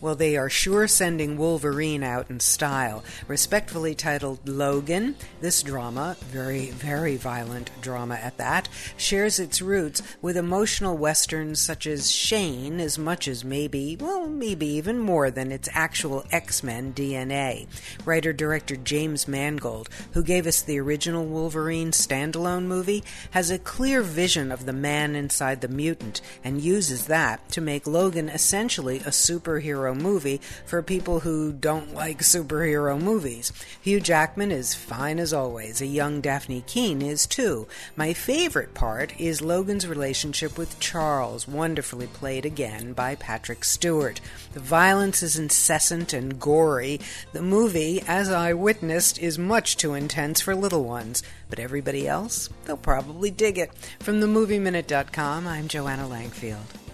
Well, they are sure sending Wolverine out in style. Respectfully titled Logan, this drama, very, very violent drama at that, shares its roots with emotional westerns such as Shane as much as maybe, well, maybe even more than its actual X Men DNA. Writer director James Mangold, who gave us the original Wolverine standalone movie, has a clear vision of the man inside the mutant and uses that to make Logan essentially a superhero movie for people who don't like superhero movies. Hugh Jackman is fine as always. A young Dafne Keen is too. My favorite part is Logan's relationship with Charles, wonderfully played again by Patrick Stewart. The violence is incessant and gory. The movie, as I witnessed, is much too intense for little ones. But everybody else, they'll probably dig it. From themovieminute.com, I'm Joanna Langfield.